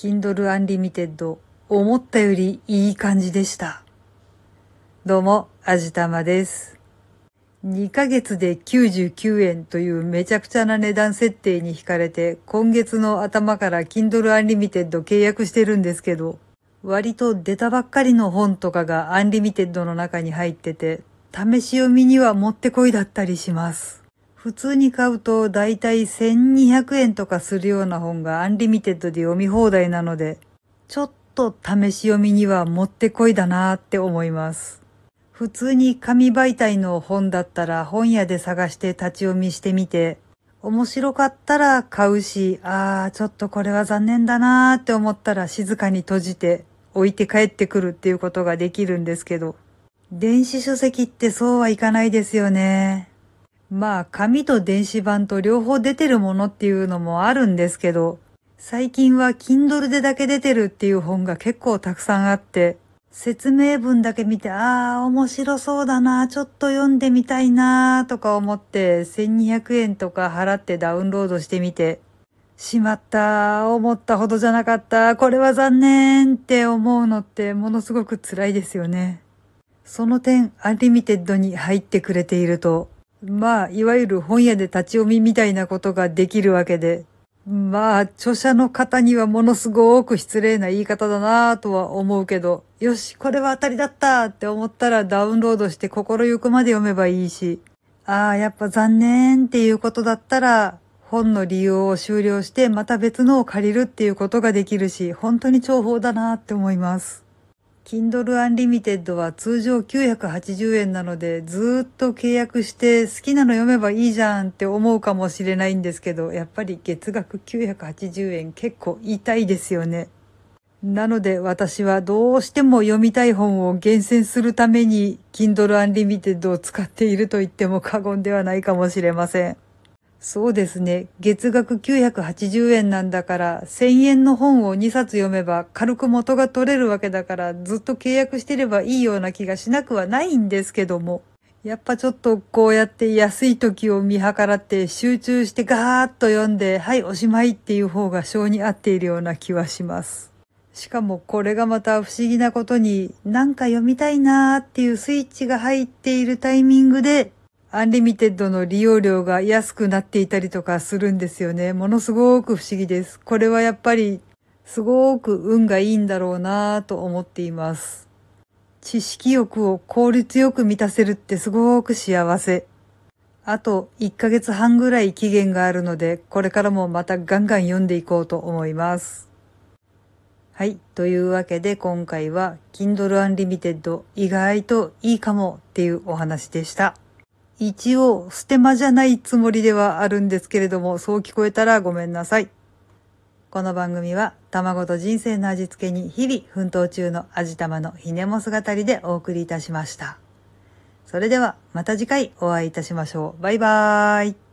Kindle Unlimited 思ったよりいい感じでした。どうも、あじたまです。2ヶ月で99円というめちゃくちゃな値段設定に惹かれて、今月の頭から Kindle Unlimited 契約してるんですけど、割と出たばっかりの本とかが Unlimited の中に入ってて、試し読みにはもってこいだったりします。普通に買うとだいたい1200円とかするような本が Unlimited で読み放題なので、ちょっと試し読みにはもってこいだなーって思います。普通に紙媒体の本だったら本屋で探して立ち読みしてみて、面白かったら買うし、あーちょっとこれは残念だなーって思ったら静かに閉じて置いて帰ってくるっていうことができるんですけど、電子書籍ってそうはいかないですよね。まあ紙と電子版と両方出てるものっていうのもあるんですけど、最近は Kindle でだけ出てるっていう本が結構たくさんあって、説明文だけ見て、ああ、面白そうだな、ちょっと読んでみたいな、とか思って、1200円とか払ってダウンロードしてみて、しまった、思ったほどじゃなかった、これは残念って思うのってものすごく辛いですよね。その点、アンリミテッドに入ってくれていると、まあ、いわゆる本屋で立ち読みみたいなことができるわけで、まあ、著者の方にはものすごく失礼な言い方だなぁとは思うけど、よし、これは当たりだったって思ったらダウンロードして心ゆくまで読めばいいし、ああ、やっぱ残念っていうことだったら、本の利用を終了してまた別のを借りるっていうことができるし、本当に重宝だなって思います。Kindle Unlimited は通常980円なのでずっと契約して好きなの読めばいいじゃんって思うかもしれないんですけど、やっぱり月額980円結構痛いですよね。なので私はどうしても読みたい本を厳選するために Kindle Unlimited を使っていると言っても過言ではないかもしれません。そうですね。月額980円なんだから、1000円の本を2冊読めば軽く元が取れるわけだから、ずっと契約してればいいような気がしなくはないんですけども。やっぱちょっとこうやって安い時を見計らって集中してガーッと読んで、はい、おしまいっていう方が性に合っているような気はします。しかもこれがまた不思議なことに、なんか読みたいなーっていうスイッチが入っているタイミングで、 Unlimited の利用料が安くなっていたりとかするんですよね。ものすごく不思議です。これはやっぱりすごく運がいいんだろうなぁと思っています。知識欲を効率よく満たせるってすごく幸せ。あと1ヶ月半ぐらい期限があるので、これからもまたガンガン読んでいこうと思います。はい。というわけで今回は Kindle Unlimited 意外といいかもっていうお話でした。一応、ステマじゃないつもりではあるんですけれども、そう聞こえたらごめんなさい。この番組は、卵と人生の味付けに日々奮闘中の味玉のひねも姿りでお送りいたしました。それでは、また次回お会いいたしましょう。バイバーイ。